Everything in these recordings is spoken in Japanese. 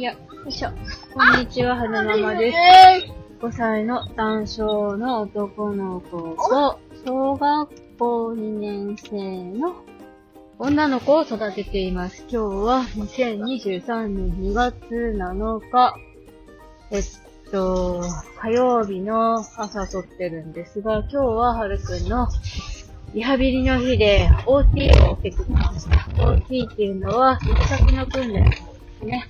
いや、よいしょ。こんにちは、はなママです。5歳の男性の男の子と、小学校2年生の女の子を育てています。今日は2023年2月7日。えっと、火曜日の朝撮ってるんですが、今日ははるくんのリハビリの日で OT を受けてきました。OT っていうのは、指先の訓練ですね。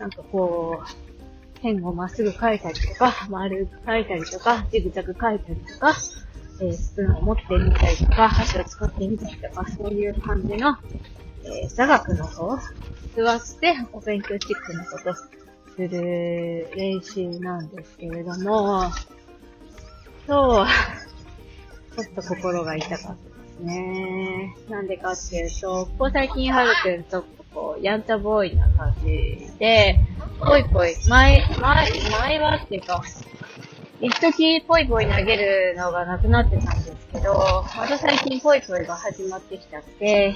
なんかこう、線をまっすぐ書いたりとか、丸く書いたりとか、ジグザグ書いたりとか、えースプーンを持ってみたりとか、箸を使ってみたりとか、そういう感じの、えー座学の方、座ってお勉強チックなことする練習なんですけれども、今日は、ちょっと心が痛かったですね。なんでかっていうと、ここ最近はるくんと、やんちゃボーイな感じで、ぽいぽい、前、前、前はっていうか、一時ぽいぽい投げるのがなくなってたんですけど、また最近ぽいぽいが始まってきちゃって、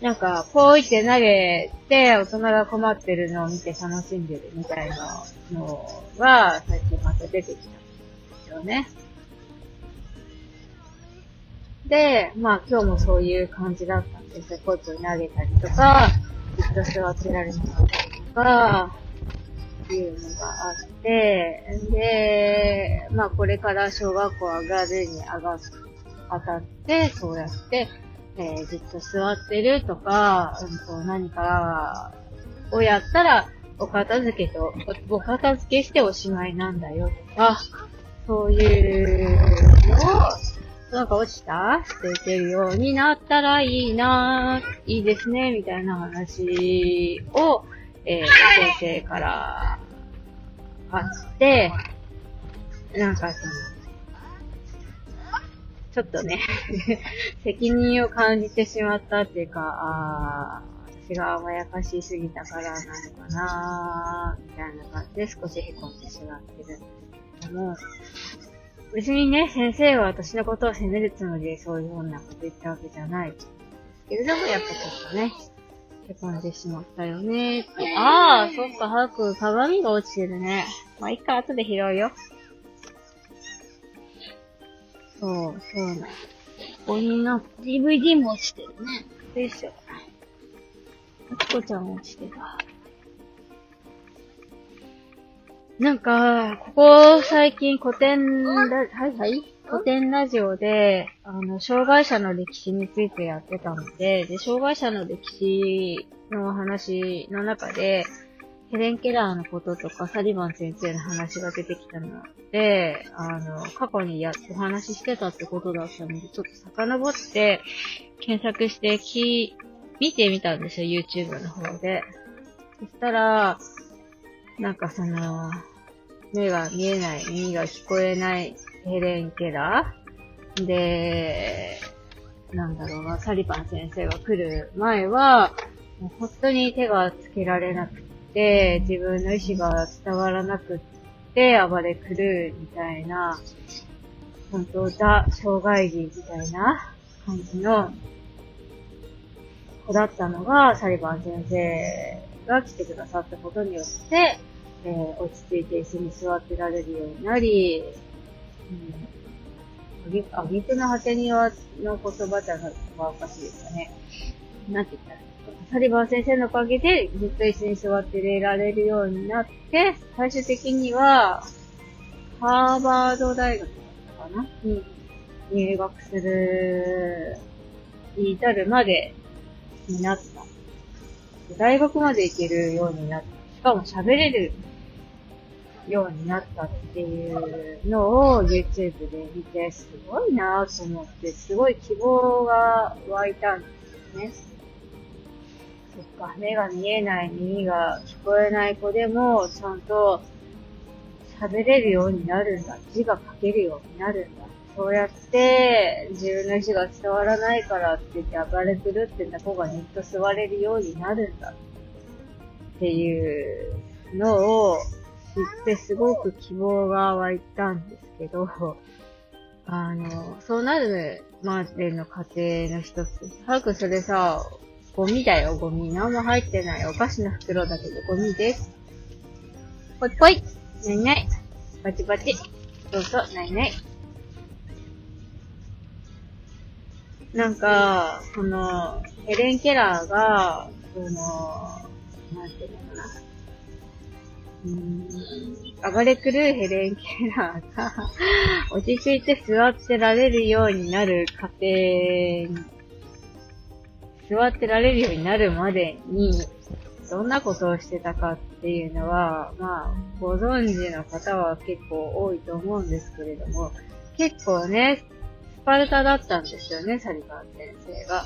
なんか、ぽいって投げて、大人が困ってるのを見て楽しんでるみたいなのが、最近また出てきたんですよね。で、まあ今日もそういう感じだったんですよ。ぽいぽい投げたりとか、ずっと座ってられなかった。りとか、っていうのがあって、で、まあこれから小学校上がるに上が、当たって、そうやって、えー、ずっと座ってるとか、うんと何かをやったら、お片付けと、おお片付けしておしまいなんだよとか、そういうのを、なんか落ちた？していけるようになったらいいなぁ、いいですね、みたいな話を、えー、先生からあって、なんかその、ちょっとね、責任を感じてしまったっていうか、あー私が甘やかしすぎたからなのかなみたいな感じで少し凹んでしまってるんですけれども、別にね、先生は私のことを責めるつもりでそういうようなこと言ったわけじゃない。けれども、やっぱちょっとね、凹んでしまったよね。ああ、そっか、はく、鏡が落ちてるね。まあ、いっか、後で拾うよ。そう、そうなん。ここにな、DVD も落ちてるね。よいしょ。あつこちゃんも落ちてた。なんか、ここ最近古典ラ、はいはい古典ラジオで、あの、障害者の歴史についてやってたので、で、障害者の歴史の話の中で、ヘレン・ケラーのこととか、サリバン先生の話が出てきたので、あの、過去にや、お話ししてたってことだったので、ちょっと遡って、検索して、き、見てみたんですよ、YouTube の方で。そしたら、なんかその、目が見えない、耳が聞こえないヘレン・ケラー。で、なんだろうな、サリバン先生が来る前は、もう本当に手がつけられなくて、自分の意志が伝わらなくて暴れ狂うみたいな、本当だ、障害児みたいな感じの子だったのが、サリバン先生が来てくださったことによって、えー落ち着いて椅子に座ってられるようになり、うん、あげ、あげくの果てには、の言葉じゃなくおかしいですかね。なんて言ったらサリバン先生のおかげで、ずっと椅子に座ってられるようになって、最終的には、ハーバード大学だったかな？に入学する、に至るまでになった。大学まで行けるようになった。しかも喋れるようになったっていうのを YouTube で見て、すごいなぁと思って、すごい希望が湧いたんですよね。そっか、目が見えない、耳が聞こえない子でも、ちゃんと喋れるようになるんだ。字が書けるようになるんだ。そうやって、自分の意思が伝わらないからって言って暴れ狂ってんだ子がずっと座れるようになるんだ。っていうのをってすごく希望が湧いたんですけど、あの、そうなるまでの過程の一つ。早くそれさ、ゴミだよ、ゴミ。何も入ってない。お菓子の袋だけどゴミです。ぽいぽい。ないない。バチバチ。そうそう、ないない。なんか、その、ヘレン・ケラーが、その、なんていうのかな。暴れ狂うヘレン・ケラーが 落ち着いて座ってられるようになる過程に座ってられるようになるまでに、どんなことをしてたかっていうのは、まあ、ご存知の方は結構多いと思うんですけれども、結構ね、スパルタだったんですよね、サリバン先生が。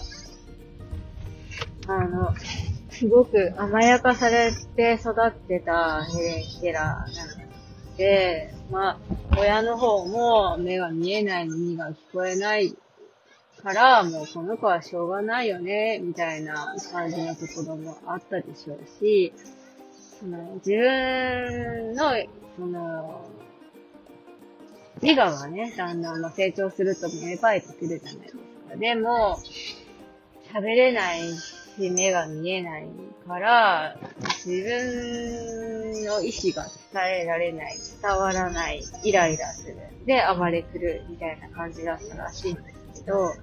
あの、すごく甘やかされて育ってたヘレン・ケラーなので、まあ、親の方も目が見えない、耳が聞こえないから、もうこの子はしょうがないよね、みたいな感じのところもあったでしょうし、その自分の、その、自我がね、だんだん成長すると芽生えてくるじゃないですか。でも、喋れないし、目が見えないから、自分の意志が伝えられない、伝わらない、イライラする。で、暴れくる、みたいな感じだったらしいんですけど、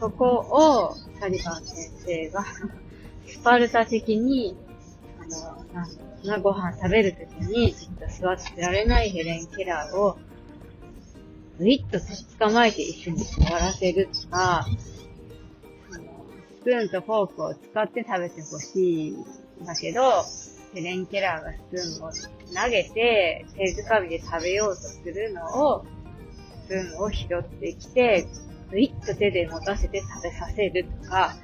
そこを、サリバン先生がスパルタ的に、あの、なんな、ご飯食べるときに、ちょっと座ってられないヘレン・ケラーを、ぐいっと捕まえて一緒に座らせるとか、スプーンとフォークを使って食べてほしいんだけど、ヘレン・ケラーがスプーンを投げて、手づかみで食べようとするのを、スプーンを拾ってきて、ぐいっと手で持たせて食べさせるとか、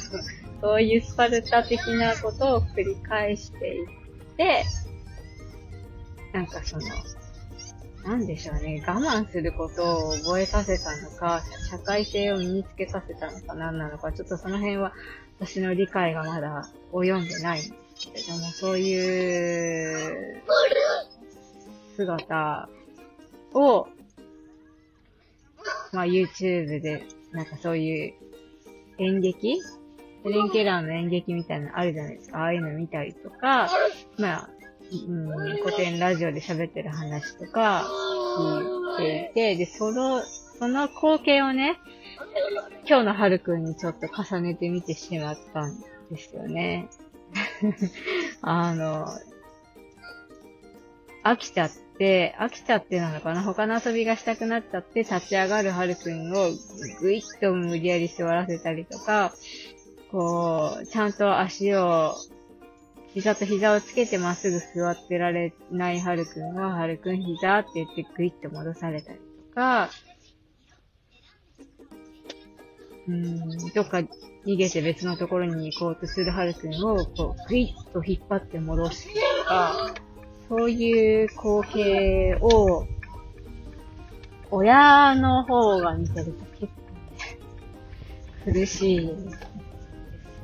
そういうスパルタ的なことを繰り返していって、なんかその、なんでしょうね、我慢することを覚えさせたのか、社会性を身につけさせたのか何なのか、ちょっとその辺は私の理解がまだ及んでないんですけども、そういう姿をまあ YouTube で、なんかそういう演劇？ヘレン・ケラーの演劇みたいなのあるじゃないですか。ああいうの見たりとか、まあ、うん、古典ラジオで喋ってる話とか聞いていて、で、その、その光景をね、今日のはるくんにちょっと重ねてみてしまったんですよね。あの、飽きちゃって、飽きちゃってなのかな？他の遊びがしたくなっちゃって立ち上がるはるくんをぐいっと無理やり座らせたりとか、こう、ちゃんと足を、膝と膝をつけてまっすぐ座ってられないはるくんは、はるくん膝って言ってぐいっと戻されたりとか、うん、どっか逃げて別のところに行こうとするはるくんを、こう、ぐいっと引っ張って戻すとか、そういう光景を、親の方が見てると結構、苦しいです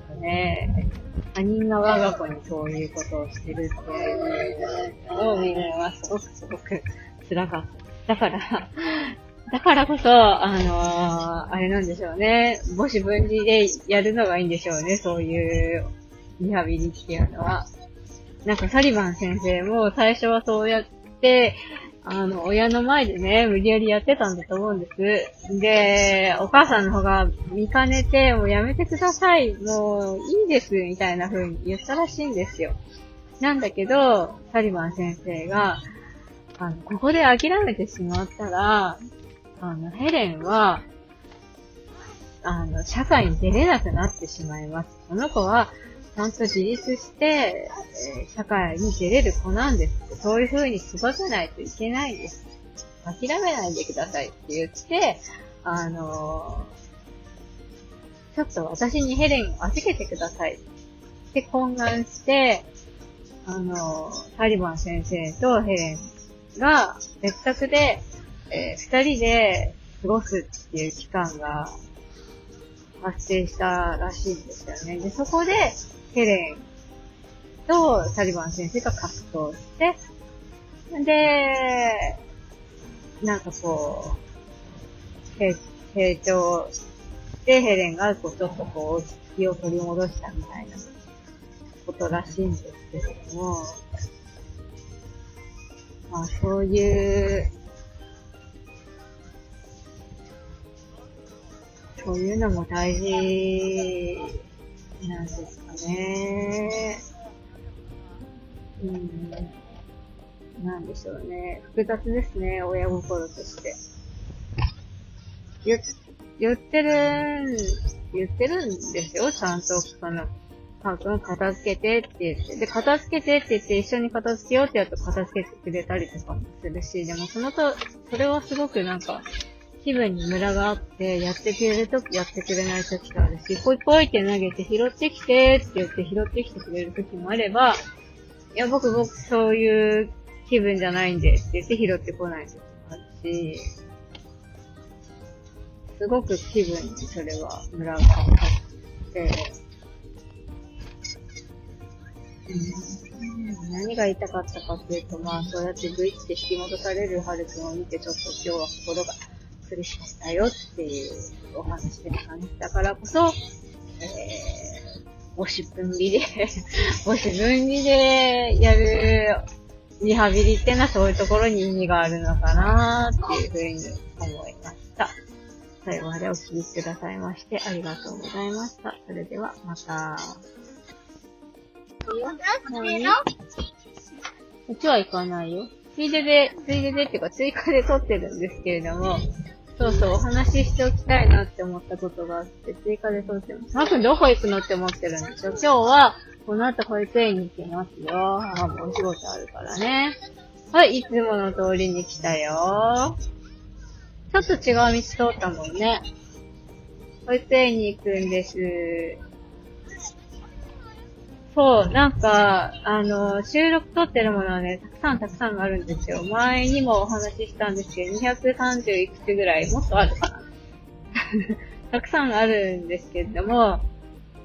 よね。他人が我が子にそういうことをしてるっていうのを見るのはすごくすごく辛かった。だから、だからこそ、あのー、あれなんでしょうね。母子分離でやるのがいいんでしょうね。そういうリハビリっていうのは。なんかサリバン先生も最初はそうやって、あの、親の前でね、無理やりやってたんだと思うんです。で、お母さんの方が見かねて、もうやめてください、もういいです、みたいな風に言ったらしいんですよ。なんだけど、サリバン先生が、あの、ここで諦めてしまったら、あの、ヘレンは、あの、社会に出れなくなってしまいます。この子は、ちゃんと自立して、え、社会に出れる子なんです。そういう風に育てないといけないです。諦めないでくださいって言って、あの、ちょっと私にヘレンを預けてくださいって懇願して、あの、タリバン先生とヘレンが別宅で、えー、二人で過ごすっていう期間が発生したらしいんですよね。で、そこで、ヘレンとサリバン先生が格闘して、で、なんかこう、成長して、ヘレンがこうちょっとこう落ち着きを取り戻したみたいなことらしいんですけれども、まあそういう、そういうのも大事なんですかね。うん。なんでしょうね。複雑ですね、親心として。言、言ってるん、言ってるんですよ、ちゃんと、その、パー君片付けてって言って。で、片付けてって言って一緒に片付けようってやると片付けてくれたりとかもするし、でもそのと、それはすごくなんか、気分にムラがあって、やってくれるとき、やってくれないときがあるし、ポイポイって投げて拾ってきてって言って拾ってきてくれるときもあれば、いや、僕、僕、そういう気分じゃないんでって言って拾ってこないときもあるし、すごく気分にそれはムラがかかって、何が言いたかったかっていうと、まあ、そうやってブイって引き戻されるハルくんを見て、ちょっと今日は心が苦しかったよっていうお話で感じたからこそ、えー、母子分離で、母子分離でやるリハビリってのはそういうところに意味があるのかなっていうふうに思いました。最後までお聞きくださいましてありがとうございました。それではまた。何うちは行かないよ。ついでで、ついででっていうか追加で撮ってるんですけれども、そうそう、お話ししておきたいなって思ったことがあって、追加で撮ってます。まずどこ行くのって思ってるんでしょ今日は、この後保育園に行きますよ。母もお仕事あるからね。はい、いつもの通りに来たよ。ちょっと違う道通ったもんね。保育園に行くんです。そう、なんか、あの、収録撮ってるものはね、たくさんたくさんあるんですよ。前にもお話ししたんですけど、230いくつぐらい、もっとあるかな。たくさんあるんですけれども、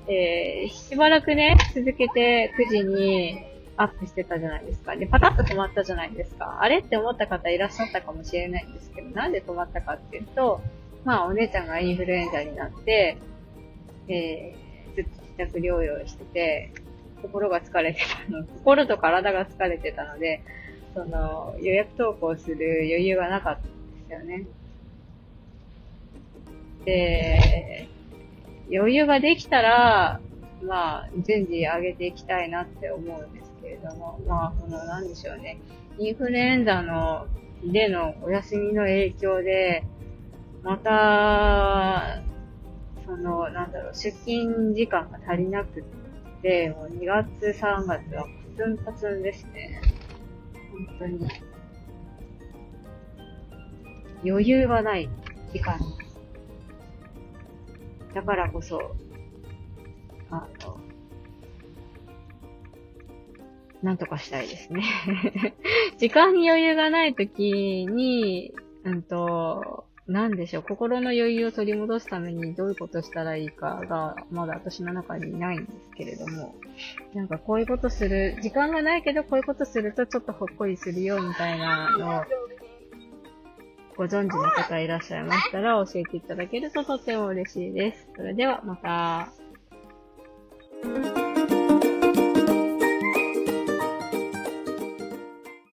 えー、しばらくね、続けて9時にアップしてたじゃないですか。で、パタッと止まったじゃないですか。あれって思った方いらっしゃったかもしれないんですけど、なんで止まったかっていうと、まあ、お姉ちゃんがインフルエンザになって、えー、ずっと自宅療養してて、心が疲れてたの、心と体が疲れてたので、その、予約投稿する余裕がなかったんですよね。で、余裕ができたら、まあ、順次上げていきたいなって思うんですけれども、まあ、この、なんでしょうね。インフルエンザの、でのお休みの影響で、また、その、なんだろう、出勤時間が足りなくって、もう2月、3月はパツンパツンですね。本当に。余裕がない時間。だからこそ、あの、なんとかしたいですね。時間に余裕がないときに、うんと、なんでしょう、心の余裕を取り戻すためにどういうことしたらいいかが、まだ私の中にないんですけれども、なんかこういうことする、時間がないけどこういうことするとちょっとほっこりするよみたいなのを、ご存知の方いらっしゃいましたら教えていただけるととっても嬉しいです。それではまた。